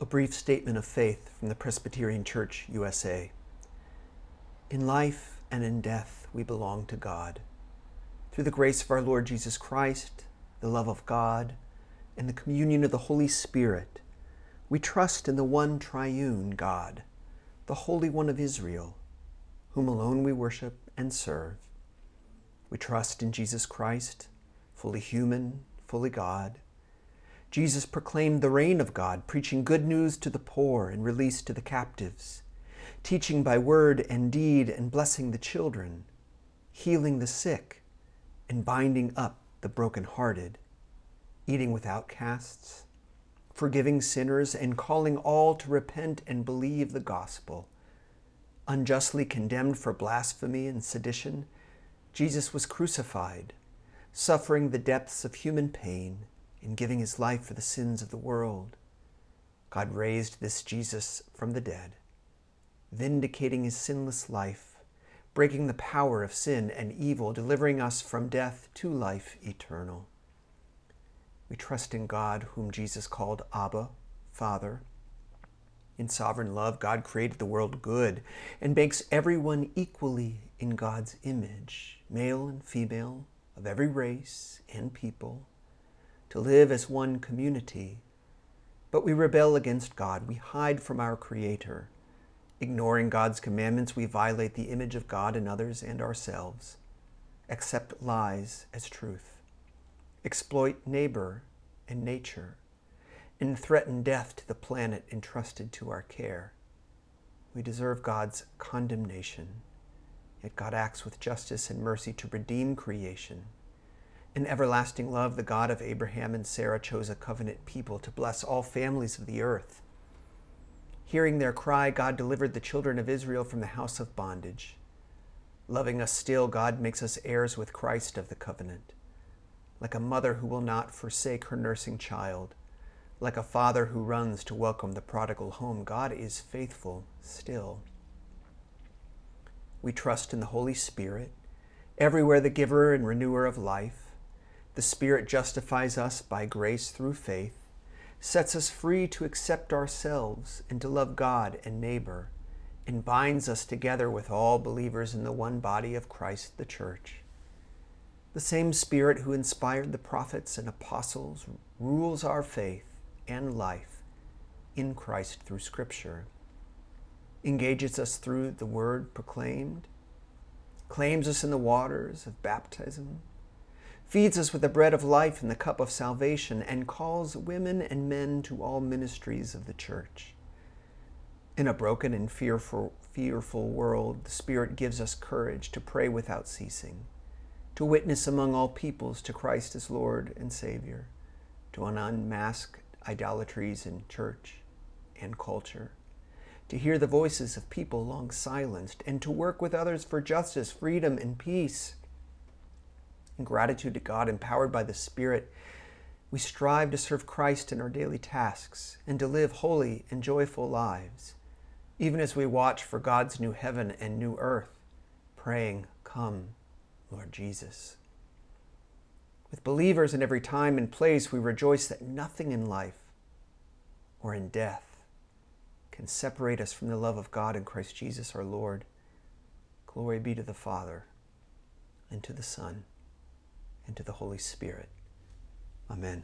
A brief statement of faith from the Presbyterian Church, USA. In life and in death, we belong to God. Through the grace of our Lord Jesus Christ, the love of God, and the communion of the Holy Spirit, we trust in the one triune God, the Holy One of Israel, whom alone we worship and serve. We trust in Jesus Christ, fully human, fully God Jesus proclaimed the reign of God, preaching good news to the poor and release to the captives, teaching by word and deed and blessing the children, healing the sick and binding up the brokenhearted, eating with outcasts, forgiving sinners and calling all to repent and believe the gospel. Unjustly condemned for blasphemy and sedition, Jesus was crucified, suffering the depths of human pain in giving his life for the sins of the world. God raised this Jesus from the dead, vindicating his sinless life, breaking the power of sin and evil, delivering us from death to life eternal. We trust in God, whom Jesus called Abba, Father. In sovereign love, God created the world good and makes everyone equally in God's image, male and female, of every race and people to live as one community. But we rebel against God. We hide from our Creator. Ignoring God's commandments, we violate the image of God in others and ourselves, accept lies as truth, exploit neighbor and nature, and threaten death to the planet entrusted to our care. We deserve God's condemnation, yet God acts with justice and mercy to redeem creation in everlasting love, the God of Abraham and Sarah chose a covenant people to bless all families of the earth. Hearing their cry, God delivered the children of Israel from the house of bondage. Loving us still, God makes us heirs with Christ of the covenant. Like a mother who will not forsake her nursing child, like a father who runs to welcome the prodigal home, God is faithful still. We trust in the Holy Spirit, everywhere the giver and renewer of life the Spirit justifies us by grace through faith, sets us free to accept ourselves and to love God and neighbor, and binds us together with all believers in the one body of Christ, the Church. The same Spirit who inspired the prophets and apostles rules our faith and life in Christ through Scripture, engages us through the Word proclaimed, claims us in the waters of baptism, feeds us with the bread of life and the cup of salvation, and calls women and men to all ministries of the church. In a broken and fearful, fearful world, the Spirit gives us courage to pray without ceasing, to witness among all peoples to Christ as Lord and Savior, to unmask idolatries in church and culture, to hear the voices of people long silenced, and to work with others for justice, freedom, and peace in gratitude to God, empowered by the Spirit, we strive to serve Christ in our daily tasks and to live holy and joyful lives, even as we watch for God's new heaven and new earth, praying, Come, Lord Jesus. With believers in every time and place, we rejoice that nothing in life or in death can separate us from the love of God in Christ Jesus our Lord. Glory be to the Father, and to the Son, and to the Holy Spirit. Amen.